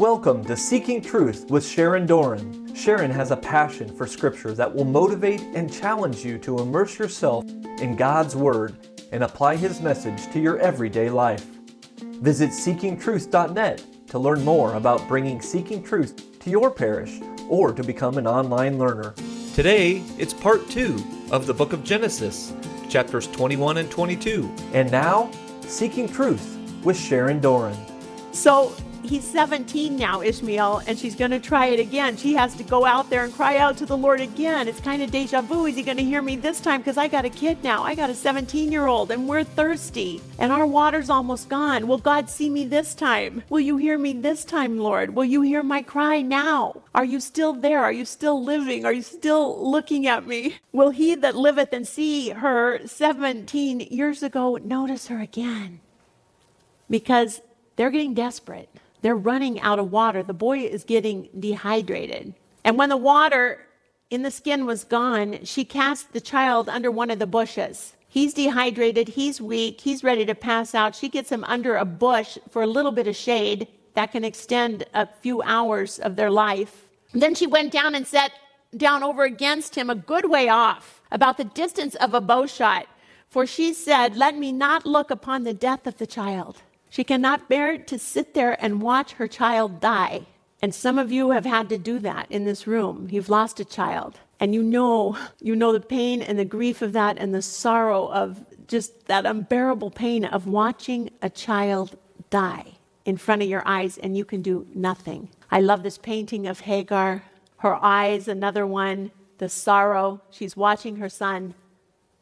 Welcome to Seeking Truth with Sharon Doran. Sharon has a passion for Scripture that will motivate and challenge you to immerse yourself in God's Word and apply His message to your everyday life. Visit seekingtruth.net to learn more about bringing Seeking Truth to your parish or to become an online learner. Today, it's part two of the book of Genesis, chapters 21 and 22. And now, Seeking Truth with Sharon Doran. So he's 17 now, Ishmael, and she's going to try it again. She has to go out there and cry out to the Lord again. It's kind of deja vu. Is he going to hear me this time? Because I got a kid now. I got a 17 year old, and we're thirsty, and our water's almost gone. Will God see me this time? Will you hear me this time, Lord? Will you hear my cry now? Are you still there? Are you still living? Are you still looking at me? Will he that liveth and see her 17 years ago notice her again? Because they're getting desperate. They're running out of water. The boy is getting dehydrated. And when the water in the skin was gone, she cast the child under one of the bushes. He's dehydrated, he's weak, he's ready to pass out. She gets him under a bush for a little bit of shade that can extend a few hours of their life. Then she went down and sat down over against him a good way off, about the distance of a bow shot. For she said, Let me not look upon the death of the child. She cannot bear to sit there and watch her child die. And some of you have had to do that in this room. You've lost a child. And you know, you know the pain and the grief of that and the sorrow of just that unbearable pain of watching a child die in front of your eyes and you can do nothing. I love this painting of Hagar. Her eyes, another one, the sorrow. She's watching her son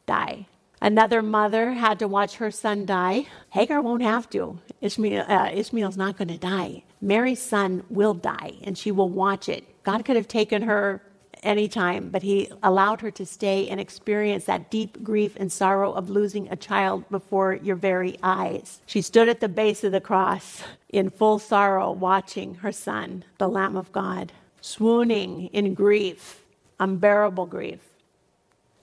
die. Another mother had to watch her son die. Hagar won't have to. Ishmael, uh, Ishmael's not going to die. Mary's son will die, and she will watch it. God could have taken her anytime, but He allowed her to stay and experience that deep grief and sorrow of losing a child before your very eyes. She stood at the base of the cross in full sorrow, watching her son, the Lamb of God, swooning in grief, unbearable grief.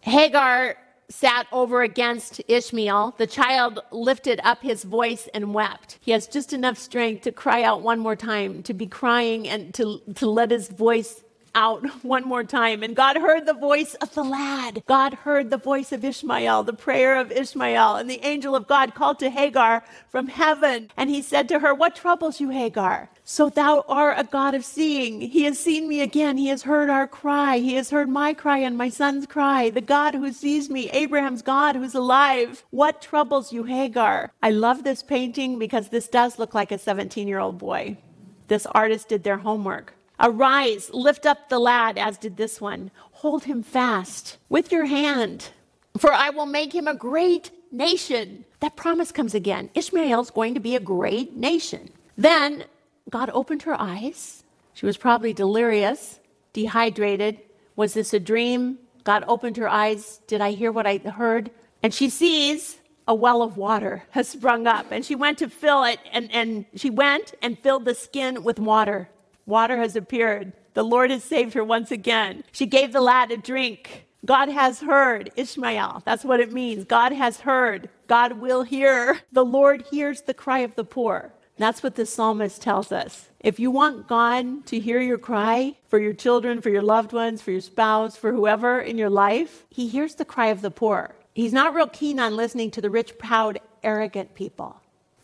Hagar sat over against Ishmael, the child lifted up his voice and wept. He has just enough strength to cry out one more time, to be crying and to, to let his voice out one more time. And God heard the voice of the lad. God heard the voice of Ishmael, the prayer of Ishmael. And the angel of God called to Hagar from heaven. And he said to her, What troubles you, Hagar? So thou art a God of seeing. He has seen me again. He has heard our cry. He has heard my cry and my son's cry. The God who sees me, Abraham's God who's alive. What troubles you, Hagar? I love this painting because this does look like a 17 year old boy. This artist did their homework. Arise, lift up the lad, as did this one. Hold him fast with your hand, for I will make him a great nation. That promise comes again. Ishmael's going to be a great nation. Then God opened her eyes. She was probably delirious, dehydrated. Was this a dream? God opened her eyes. Did I hear what I heard? And she sees a well of water has sprung up, and she went to fill it, and, and she went and filled the skin with water. Water has appeared. The Lord has saved her once again. She gave the lad a drink. God has heard Ishmael. That's what it means. God has heard. God will hear. The Lord hears the cry of the poor. That's what the psalmist tells us. If you want God to hear your cry for your children, for your loved ones, for your spouse, for whoever in your life, He hears the cry of the poor. He's not real keen on listening to the rich, proud, arrogant people.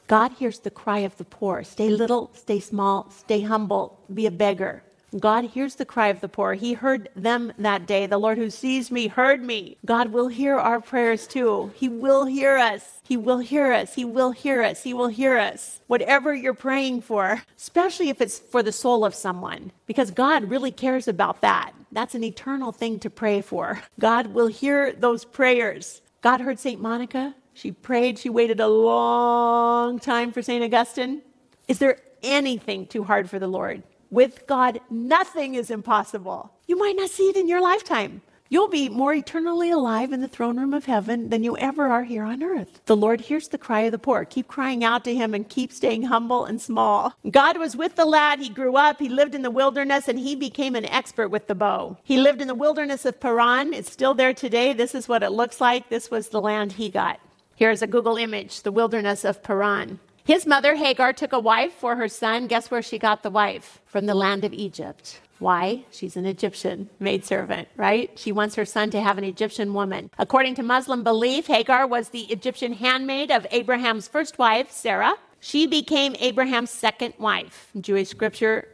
God hears the cry of the poor. Stay little, stay small, stay humble, be a beggar. God hears the cry of the poor. He heard them that day. The Lord who sees me heard me. God will hear our prayers too. He will hear us. He will hear us. He will hear us. He will hear us. Whatever you're praying for, especially if it's for the soul of someone, because God really cares about that. That's an eternal thing to pray for. God will hear those prayers. God heard St. Monica. She prayed. She waited a long time for St. Augustine. Is there anything too hard for the Lord? With God, nothing is impossible. You might not see it in your lifetime. You'll be more eternally alive in the throne room of heaven than you ever are here on earth. The Lord hears the cry of the poor. Keep crying out to him and keep staying humble and small. God was with the lad. He grew up. He lived in the wilderness and he became an expert with the bow. He lived in the wilderness of Paran. It's still there today. This is what it looks like. This was the land he got. Here's a Google image, the wilderness of Paran. His mother, Hagar, took a wife for her son. Guess where she got the wife? From the land of Egypt. Why? She's an Egyptian maidservant, right? She wants her son to have an Egyptian woman. According to Muslim belief, Hagar was the Egyptian handmaid of Abraham's first wife, Sarah. She became Abraham's second wife. Jewish scripture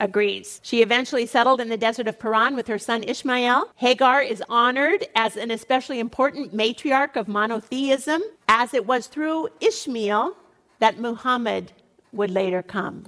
agrees. She eventually settled in the desert of Paran with her son Ishmael. Hagar is honored as an especially important matriarch of monotheism, as it was through Ishmael that Muhammad would later come.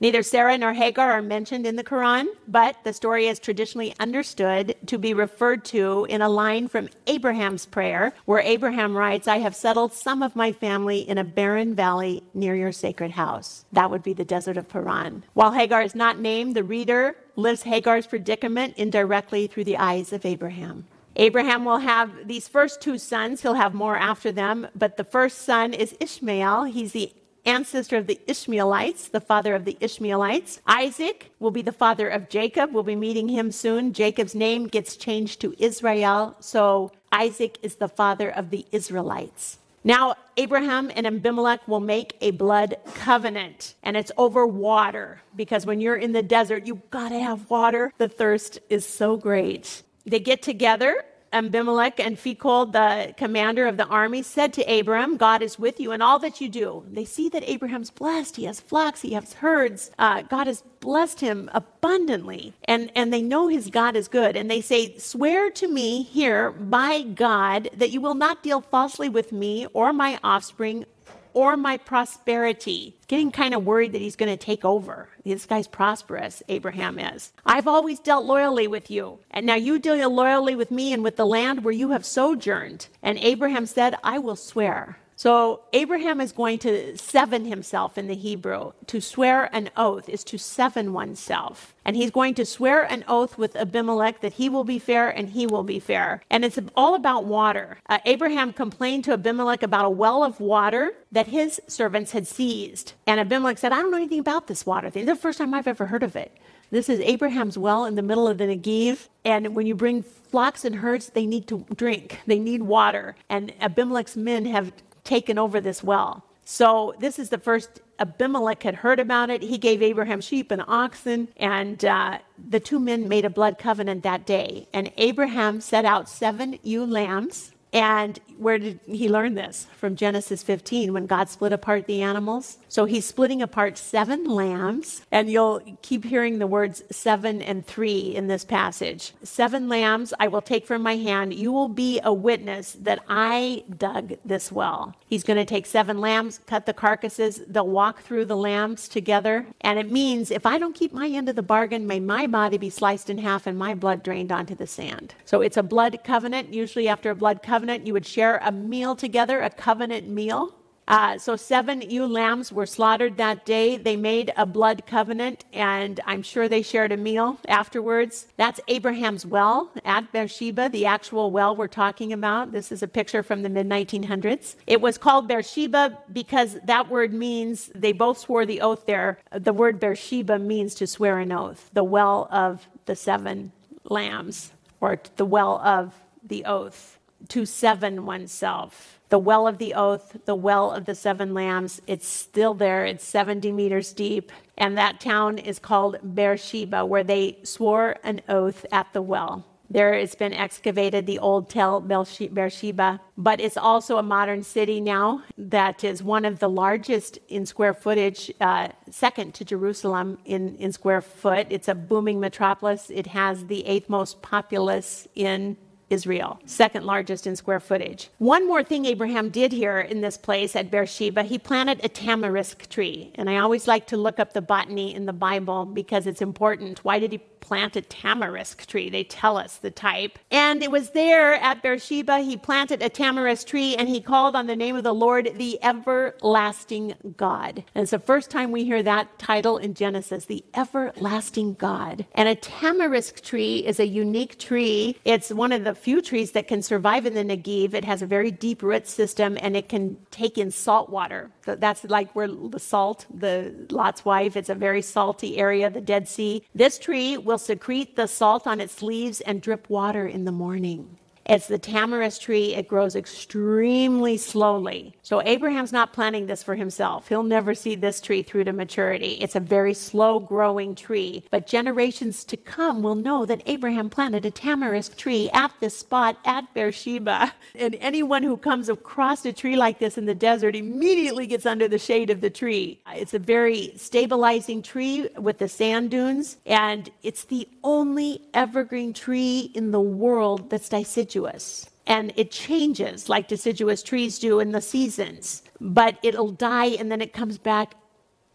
Neither Sarah nor Hagar are mentioned in the Quran, but the story is traditionally understood to be referred to in a line from Abraham's prayer, where Abraham writes, I have settled some of my family in a barren valley near your sacred house. That would be the desert of Paran. While Hagar is not named, the reader lives Hagar's predicament indirectly through the eyes of Abraham. Abraham will have these first two sons. He'll have more after them, but the first son is Ishmael. He's the ancestor of the Ishmaelites, the father of the Ishmaelites. Isaac will be the father of Jacob. We'll be meeting him soon. Jacob's name gets changed to Israel, so Isaac is the father of the Israelites. Now, Abraham and Abimelech will make a blood covenant, and it's over water because when you're in the desert, you've gotta have water. The thirst is so great. They get together Abimelech and Phicol, the commander of the army, said to Abram, God is with you in all that you do. They see that Abraham's blessed. He has flocks, he has herds. Uh, God has blessed him abundantly. And, and they know his God is good. And they say, Swear to me here by God that you will not deal falsely with me or my offspring or my prosperity. Getting kind of worried that he's going to take over. This guy's prosperous, Abraham is. I've always dealt loyally with you, and now you deal loyally with me and with the land where you have sojourned. And Abraham said, I will swear so Abraham is going to seven himself in the Hebrew. To swear an oath is to seven oneself. And he's going to swear an oath with Abimelech that he will be fair and he will be fair. And it's all about water. Uh, Abraham complained to Abimelech about a well of water that his servants had seized. And Abimelech said, I don't know anything about this water thing. The first time I've ever heard of it. This is Abraham's well in the middle of the Negev. And when you bring flocks and herds, they need to drink, they need water. And Abimelech's men have taken over this well. So this is the first Abimelech had heard about it. He gave Abraham sheep and oxen, and uh, the two men made a blood covenant that day. And Abraham set out seven ewe lambs and where did he learn this? From Genesis 15, when God split apart the animals. So he's splitting apart seven lambs, and you'll keep hearing the words seven and three in this passage. Seven lambs I will take from my hand. You will be a witness that I dug this well. He's going to take seven lambs, cut the carcasses. They'll walk through the lambs together. And it means if I don't keep my end of the bargain, may my body be sliced in half and my blood drained onto the sand. So it's a blood covenant. Usually, after a blood covenant, covenant. You would share a meal together, a covenant meal. Uh, so seven ewe lambs were slaughtered that day. They made a blood covenant, and I'm sure they shared a meal afterwards. That's Abraham's well at Beersheba, the actual well we're talking about. This is a picture from the mid 1900s. It was called Beersheba because that word means they both swore the oath there. The word Beersheba means to swear an oath, the well of the seven lambs, or the well of the oath to seven oneself. The well of the oath, the well of the seven lambs, it's still there. It's 70 meters deep. And that town is called Beersheba, where they swore an oath at the well. There it's been excavated, the old Tel Beersheba, but it's also a modern city now that is one of the largest in square footage, uh, second to Jerusalem in, in square foot. It's a booming metropolis. It has the eighth most populous in Israel, second largest in square footage. One more thing Abraham did here in this place at Beersheba, he planted a tamarisk tree. And I always like to look up the botany in the Bible because it's important. Why did he plant a tamarisk tree? They tell us the type. And it was there at Beersheba, he planted a tamarisk tree and he called on the name of the Lord, the everlasting God. And it's the first time we hear that title in Genesis, the everlasting God. And a tamarisk tree is a unique tree. It's one of the few trees that can survive in the Negev. It has a very deep root system and it can take in salt water. That's like where the salt, the Lot's wife, it's a very salty area, the Dead Sea. This tree will secrete the salt on its leaves and drip water in the morning. It's the tamarisk tree. It grows extremely slowly. So Abraham's not planting this for himself. He'll never see this tree through to maturity. It's a very slow growing tree. But generations to come will know that Abraham planted a tamarisk tree at this spot at Beersheba. And anyone who comes across a tree like this in the desert immediately gets under the shade of the tree. It's a very stabilizing tree with the sand dunes. And it's the only evergreen tree in the world that's deciduous deciduous and it changes like deciduous trees do in the seasons, but it'll die and then it comes back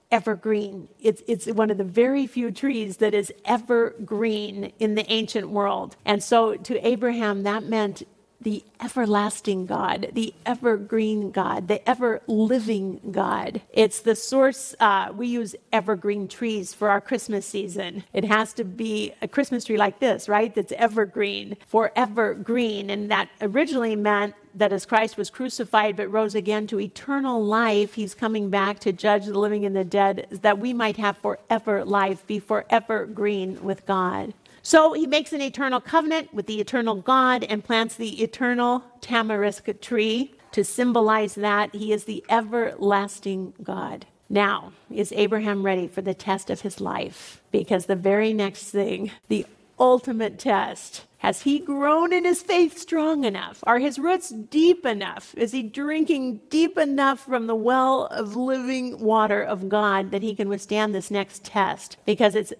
evergreen. It's, it's one of the very few trees that is evergreen in the ancient world. And so to Abraham, that meant the everlasting God, the evergreen God, the ever living God. It's the source. Uh, we use evergreen trees for our Christmas season. It has to be a Christmas tree like this, right? That's evergreen, forever green. And that originally meant that as Christ was crucified but rose again to eternal life, he's coming back to judge the living and the dead, that we might have forever life, be forever green with God. So he makes an eternal covenant with the eternal God and plants the eternal tamarisk tree to symbolize that he is the everlasting God. Now, is Abraham ready for the test of his life? Because the very next thing, the ultimate test, has he grown in his faith strong enough? Are his roots deep enough? Is he drinking deep enough from the well of living water of God that he can withstand this next test? Because it's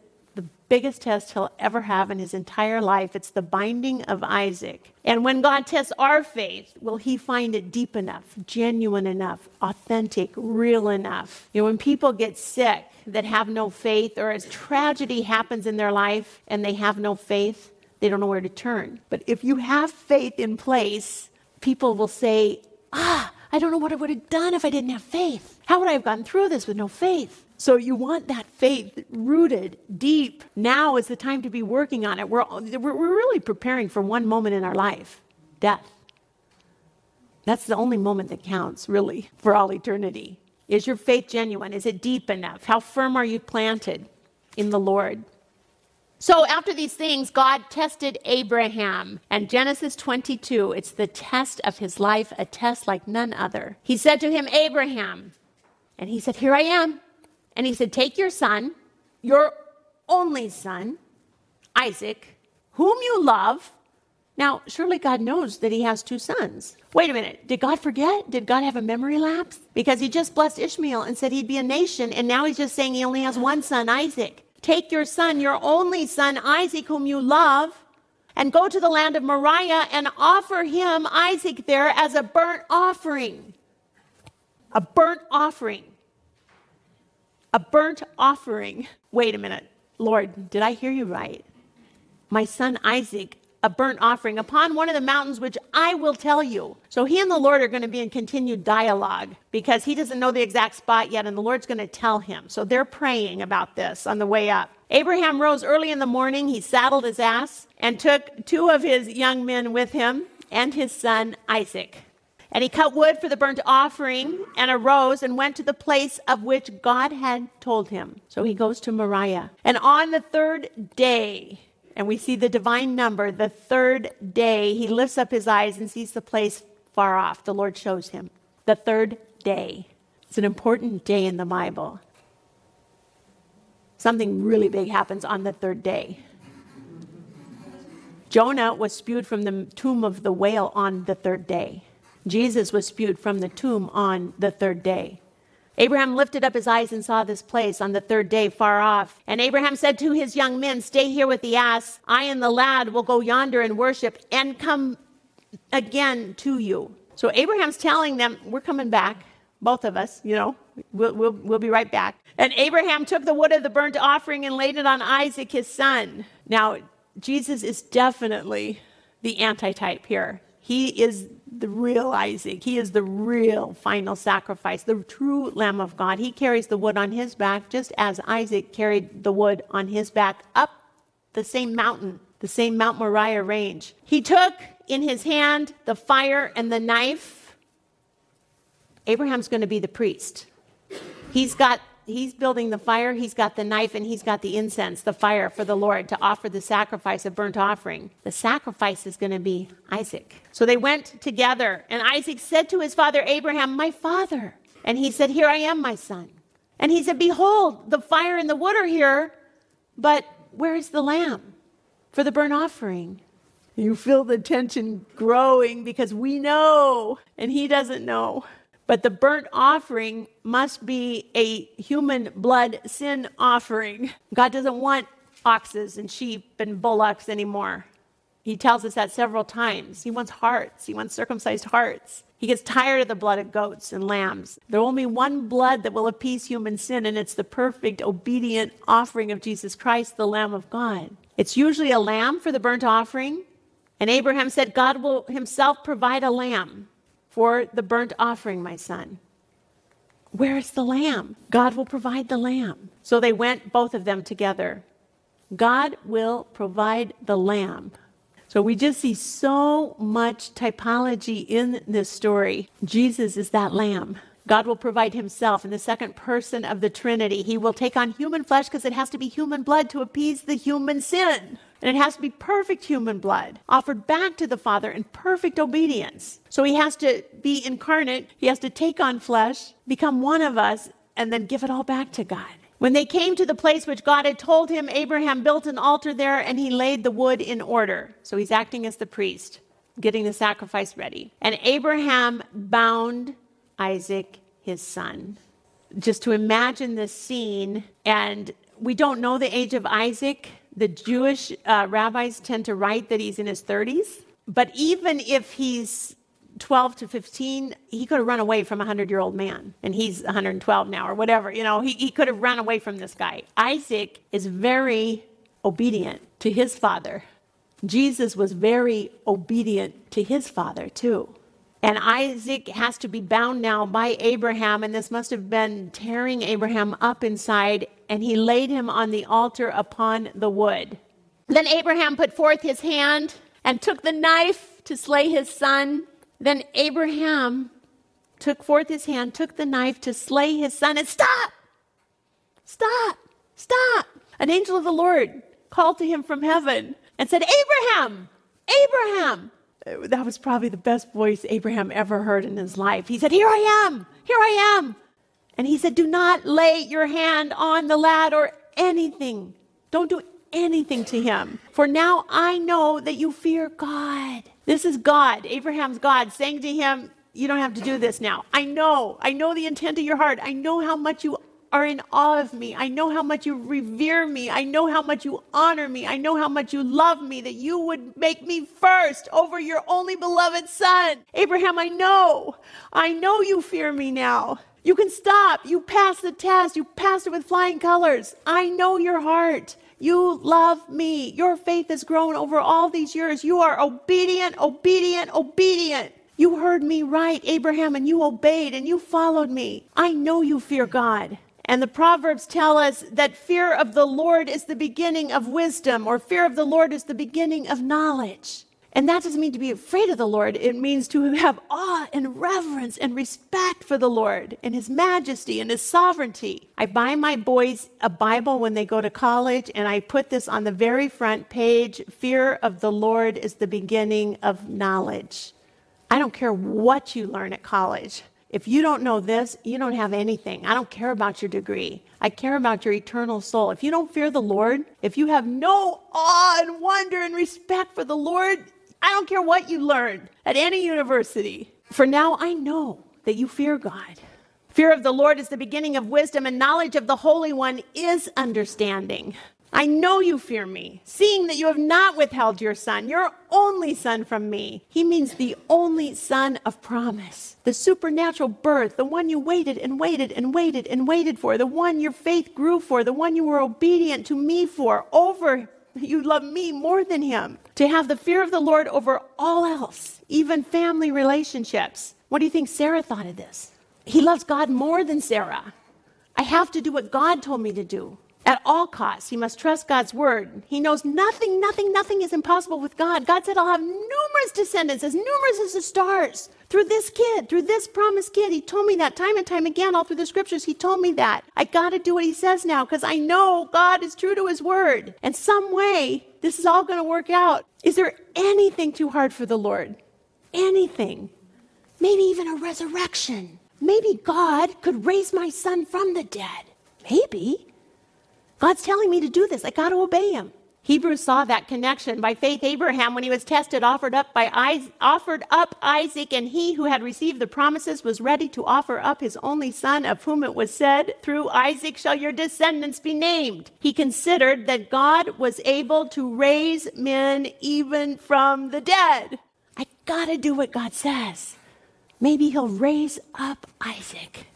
biggest test he'll ever have in his entire life. It's the binding of Isaac. And when God tests our faith, will he find it deep enough, genuine enough, authentic, real enough? You know, when people get sick that have no faith, or as tragedy happens in their life and they have no faith, they don't know where to turn. But if you have faith in place, people will say, Ah, I don't know what I would have done if I didn't have faith. How would I have gotten through this with no faith? So you want that faith rooted deep. Now is the time to be working on it. We're, we're really preparing for one moment in our life death. That's the only moment that counts, really, for all eternity. Is your faith genuine? Is it deep enough? How firm are you planted in the Lord? So, after these things, God tested Abraham. And Genesis 22, it's the test of his life, a test like none other. He said to him, Abraham, and he said, Here I am. And he said, Take your son, your only son, Isaac, whom you love. Now, surely God knows that he has two sons. Wait a minute. Did God forget? Did God have a memory lapse? Because he just blessed Ishmael and said he'd be a nation, and now he's just saying he only has one son, Isaac. Take your son, your only son, Isaac, whom you love, and go to the land of Moriah and offer him, Isaac, there as a burnt offering. A burnt offering a burnt offering. Wait a minute. Lord, did I hear you right? My son Isaac, a burnt offering upon one of the mountains which I will tell you. So he and the Lord are going to be in continued dialogue because he doesn't know the exact spot yet, and the Lord's going to tell him. So they're praying about this on the way up. Abraham rose early in the morning. He saddled his ass and took two of his young men with him and his son Isaac. And he cut wood for the burnt offering and arose and went to the place of which God had told him. So he goes to Moriah. And on the third day, and we see the divine number, the third day, he lifts up his eyes and sees the place far off. The Lord shows him. The third day. It's an important day in the Bible. Something really big happens on the third day. Jonah was spewed from the tomb of the whale on the third day. Jesus was spewed from the tomb on the third day. Abraham lifted up his eyes and saw this place on the third day far off. And Abraham said to his young men, Stay here with the ass. I and the lad will go yonder and worship and come again to you. So Abraham's telling them, We're coming back, both of us, you know, we'll, we'll, we'll be right back. And Abraham took the wood of the burnt offering and laid it on Isaac, his son. Now, Jesus is definitely the antitype here. He is the real Isaac. He is the real final sacrifice, the true Lamb of God. He carries the wood on his back just as Isaac carried the wood on his back up the same mountain, the same Mount Moriah range. He took in his hand the fire and the knife. Abraham's going to be the priest. He's got he's building the fire, he's got the knife, and he's got the incense, the fire for the Lord to offer the sacrifice of burnt offering. The sacrifice is going to be Isaac. So they went together, and Isaac said to his father Abraham, My father. And he said, Here I am, my son. And he said, Behold, the fire and the wood are here, but where is the lamb for the burnt offering? You feel the tension growing because we know and he doesn't know. But the burnt offering must be a human blood sin offering. God doesn't want oxes and sheep and bullocks anymore. He tells us that several times. He wants hearts, he wants circumcised hearts. He gets tired of the blood of goats and lambs. There's only one blood that will appease human sin, and it's the perfect, obedient offering of Jesus Christ, the Lamb of God. It's usually a lamb for the burnt offering, and Abraham said, God will himself provide a lamb for the burnt offering, my son. Where is the lamb? God will provide the lamb. So they went, both of them together. God will provide the lamb. So we just see so much typology in this story. Jesus is that lamb. God will provide himself in the second person of the Trinity. He will take on human flesh because it has to be human blood to appease the human sin. And it has to be perfect human blood offered back to the Father in perfect obedience. So he has to be incarnate, he has to take on flesh, become one of us, and then give it all back to God. When they came to the place which God had told him, Abraham built an altar there and he laid the wood in order. So he's acting as the priest, getting the sacrifice ready. And Abraham bound Isaac, his son. Just to imagine this scene, and we don't know the age of Isaac the Jewish uh, rabbis tend to write that he's in his 30s. But even if he's 12 to 15, he could have run away from a 100 year old man. And he's 112 now or whatever. You know, he, he could have run away from this guy. Isaac is very obedient to his father. Jesus was very obedient to his father, too. And Isaac has to be bound now by Abraham, and this must have been tearing Abraham up inside and he laid him on the altar upon the wood. Then Abraham put forth his hand and took the knife to slay his son. Then Abraham took forth his hand, took the knife to slay his son, and stop! Stop! Stop! An angel of the Lord called to him from heaven and said, Abraham! Abraham! That was probably the best voice Abraham ever heard in his life. He said, Here I am! Here I am! And he said, Do not lay your hand on the lad or anything. Don't do anything to him. For now I know that you fear God. This is God, Abraham's God, saying to him, You don't have to do this now. I know. I know the intent of your heart. I know how much you are in awe of me. I know how much you revere me. I know how much you honor me. I know how much you love me, that you would make me first over your only beloved son. Abraham, I know. I know you fear me now. You can stop. You passed the test. You passed it with flying colors. I know your heart. You love me. Your faith has grown over all these years. You are obedient, obedient, obedient. You heard me right, Abraham, and you obeyed and you followed me. I know you fear God. And the Proverbs tell us that fear of the Lord is the beginning of wisdom, or fear of the Lord is the beginning of knowledge. And that doesn't mean to be afraid of the Lord. It means to have awe and reverence and respect for the Lord and His majesty and His sovereignty. I buy my boys a Bible when they go to college, and I put this on the very front page Fear of the Lord is the beginning of knowledge. I don't care what you learn at college. If you don't know this, you don't have anything. I don't care about your degree. I care about your eternal soul. If you don't fear the Lord, if you have no awe and wonder and respect for the Lord, I don't care what you learned at any university. For now I know that you fear God. Fear of the Lord is the beginning of wisdom, and knowledge of the Holy One is understanding. I know you fear me, seeing that you have not withheld your son, your only son from me. He means the only son of promise, the supernatural birth, the one you waited and waited and waited and waited for, the one your faith grew for, the one you were obedient to me for, over you love me more than him. To have the fear of the Lord over all else, even family relationships. What do you think Sarah thought of this? He loves God more than Sarah. I have to do what God told me to do. At all costs, he must trust God's word. He knows nothing, nothing, nothing is impossible with God. God said, I'll have numerous descendants, as numerous as the stars, through this kid, through this promised kid. He told me that time and time again, all through the scriptures. He told me that. I got to do what he says now because I know God is true to his word. And some way, this is all going to work out. Is there anything too hard for the Lord? Anything. Maybe even a resurrection. Maybe God could raise my son from the dead. Maybe. God's telling me to do this. I got to obey him. Hebrews saw that connection. By faith, Abraham, when he was tested, offered up by Isaac, offered up Isaac, and he who had received the promises was ready to offer up his only son, of whom it was said, "Through Isaac shall your descendants be named." He considered that God was able to raise men even from the dead. I gotta do what God says. Maybe He'll raise up Isaac.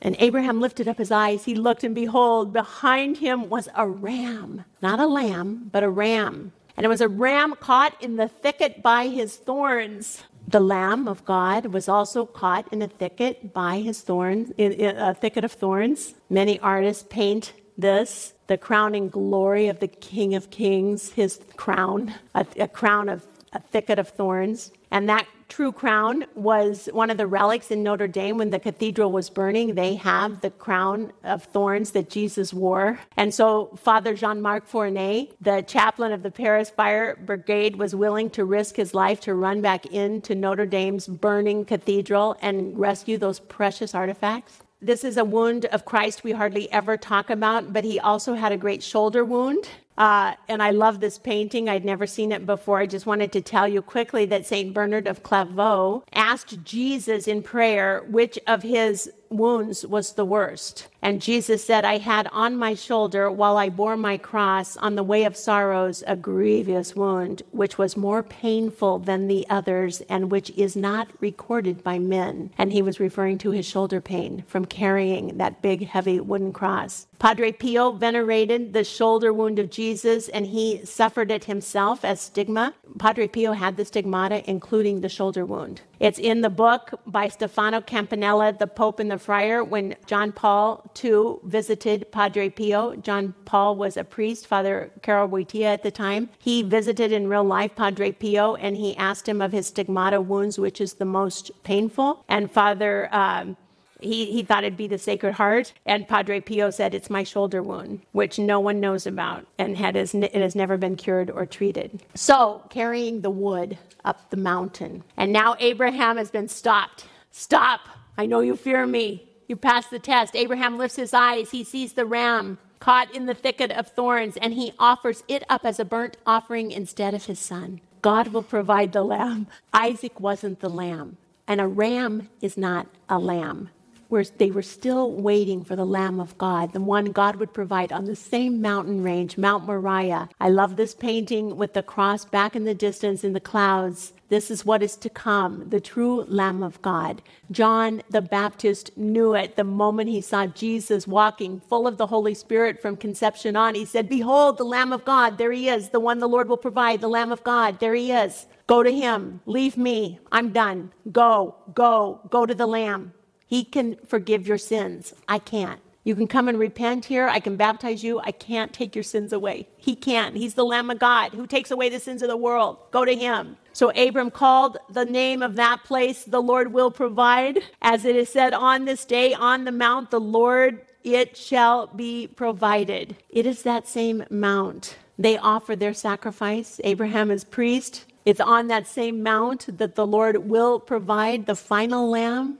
And Abraham lifted up his eyes. He looked, and behold, behind him was a ram, not a lamb, but a ram. And it was a ram caught in the thicket by his thorns. The Lamb of God was also caught in a thicket by his thorns, in, in a thicket of thorns. Many artists paint this, the crowning glory of the King of Kings, his crown, a, a crown of a thicket of thorns. And that true crown was one of the relics in Notre Dame when the cathedral was burning. They have the crown of thorns that Jesus wore. And so Father Jean Marc Fournier, the chaplain of the Paris Fire Brigade, was willing to risk his life to run back into Notre Dame's burning cathedral and rescue those precious artifacts. This is a wound of Christ we hardly ever talk about, but he also had a great shoulder wound. Uh, and I love this painting. I'd never seen it before. I just wanted to tell you quickly that St. Bernard of Clairvaux asked Jesus in prayer which of his wounds was the worst. And Jesus said, I had on my shoulder, while I bore my cross on the way of sorrows, a grievous wound, which was more painful than the others, and which is not recorded by men. And he was referring to his shoulder pain from carrying that big, heavy wooden cross. Padre Pio venerated the shoulder wound of Jesus, and he suffered it himself as stigma. Padre Pio had the stigmata, including the shoulder wound. It's in the book by Stefano Campanella, The Pope and the Friar, when John Paul II visited Padre Pio. John Paul was a priest, Father Karol Wojtyla at the time. He visited in real life Padre Pio and he asked him of his stigmata wounds, which is the most painful. And Father, um, he, he thought it'd be the Sacred Heart, and Padre Pio said it's my shoulder wound, which no one knows about, and had, it has never been cured or treated. So, carrying the wood up the mountain. And now Abraham has been stopped. Stop! I know you fear me. You passed the test. Abraham lifts his eyes. He sees the ram caught in the thicket of thorns, and he offers it up as a burnt offering instead of his son. God will provide the lamb. Isaac wasn't the lamb, and a ram is not a lamb where they were still waiting for the Lamb of God, the one God would provide on the same mountain range, Mount Moriah. I love this painting with the cross back in the distance in the clouds. This is what is to come, the true Lamb of God. John the Baptist knew it the moment he saw Jesus walking full of the Holy Spirit from conception on. He said, Behold, the Lamb of God, there he is, the one the Lord will provide, the Lamb of God, there he is. Go to him, leave me, I'm done. Go, go, go to the Lamb. He can forgive your sins. I can't. You can come and repent here. I can baptize you. I can't take your sins away. He can't. He's the Lamb of God who takes away the sins of the world. Go to him. So Abram called the name of that place, the Lord will provide. As it is said, on this day, on the mount, the Lord, it shall be provided. It is that same mount. They offer their sacrifice. Abraham is priest. It's on that same mount that the Lord will provide the final lamb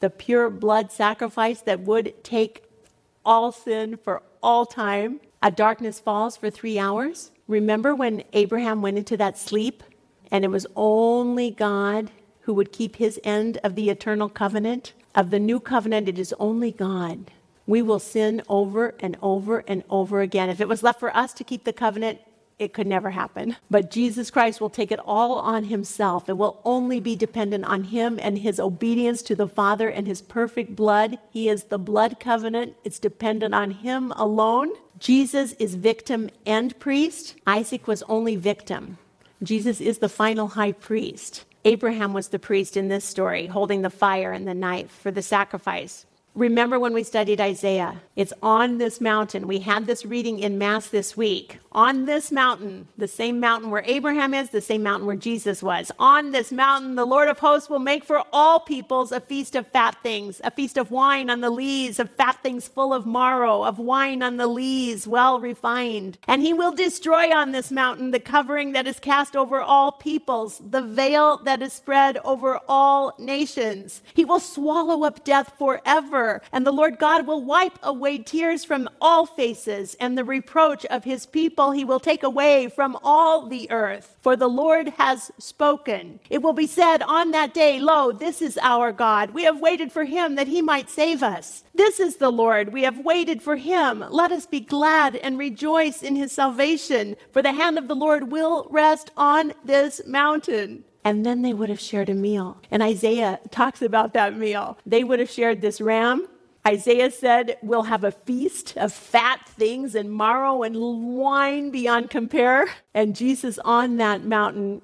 the pure blood sacrifice that would take all sin for all time. A darkness falls for three hours. Remember when Abraham went into that sleep and it was only God who would keep his end of the eternal covenant? Of the new covenant, it is only God. We will sin over and over and over again. If it was left for us to keep the covenant, it could never happen. But Jesus Christ will take it all on himself. It will only be dependent on him and his obedience to the Father and his perfect blood. He is the blood covenant, it's dependent on him alone. Jesus is victim and priest. Isaac was only victim. Jesus is the final high priest. Abraham was the priest in this story, holding the fire and the knife for the sacrifice. Remember when we studied Isaiah? It's on this mountain. We had this reading in Mass this week. On this mountain, the same mountain where Abraham is, the same mountain where Jesus was. On this mountain, the Lord of hosts will make for all peoples a feast of fat things, a feast of wine on the lees, of fat things full of marrow, of wine on the lees, well refined. And he will destroy on this mountain the covering that is cast over all peoples, the veil that is spread over all nations. He will swallow up death forever, and the Lord God will wipe away tears from all faces, and the reproach of his people people he will take away from all the earth. For the Lord has spoken. It will be said on that day, Lo, this is our God. We have waited for him that he might save us. This is the Lord. We have waited for him. Let us be glad and rejoice in his salvation. For the hand of the Lord will rest on this mountain and then they would have shared a meal. And Isaiah talks about that meal. They would have shared this ram Isaiah said, We'll have a feast of fat things and marrow and wine beyond compare. And Jesus on that mountain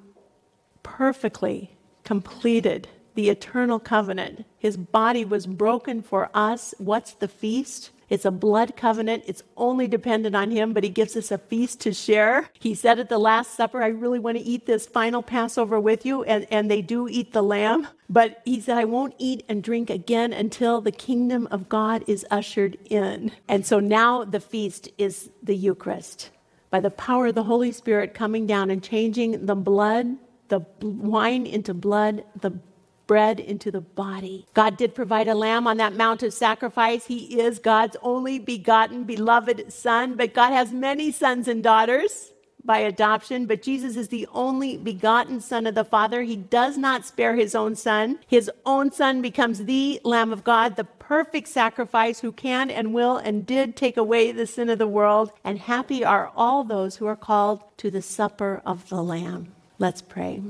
perfectly completed the eternal covenant. His body was broken for us. What's the feast? It's a blood covenant. It's only dependent on Him, but He gives us a feast to share. He said at the Last Supper, I really want to eat this final Passover with you. And, and they do eat the lamb. But He said, I won't eat and drink again until the kingdom of God is ushered in. And so now the feast is the Eucharist. By the power of the Holy Spirit coming down and changing the blood, the wine into blood, the bread into the body. God did provide a lamb on that mount of sacrifice. He is God's only begotten, beloved Son, but God has many sons and daughters by adoption, but Jesus is the only begotten Son of the Father. He does not spare his own Son. His own Son becomes the Lamb of God, the perfect sacrifice who can and will and did take away the sin of the world. And happy are all those who are called to the supper of the Lamb. Let's pray.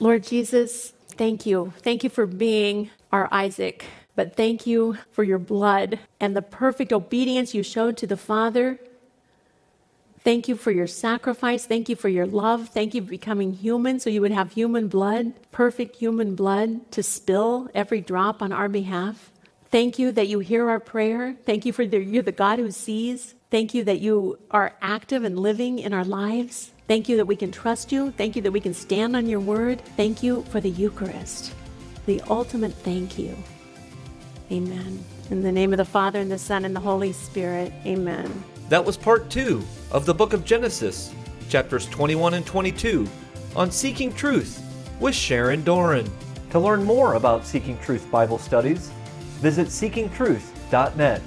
Lord Jesus, Thank you. Thank you for being our Isaac. But thank you for your blood and the perfect obedience you showed to the Father. Thank you for your sacrifice. Thank you for your love. Thank you for becoming human so you would have human blood, perfect human blood, to spill every drop on our behalf. Thank you that you hear our prayer. Thank you for the, you're the God who sees. Thank you that you are active and living in our lives. Thank you that we can trust you. Thank you that we can stand on your word. Thank you for the Eucharist, the ultimate thank you. Amen. In the name of the Father, and the Son, and the Holy Spirit. Amen. That was part two of the book of Genesis, chapters 21 and 22, on Seeking Truth with Sharon Doran. To learn more about Seeking Truth Bible studies, visit seekingtruth.net.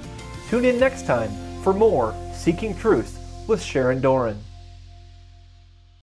Tune in next time for more Seeking Truth with Sharon Doran.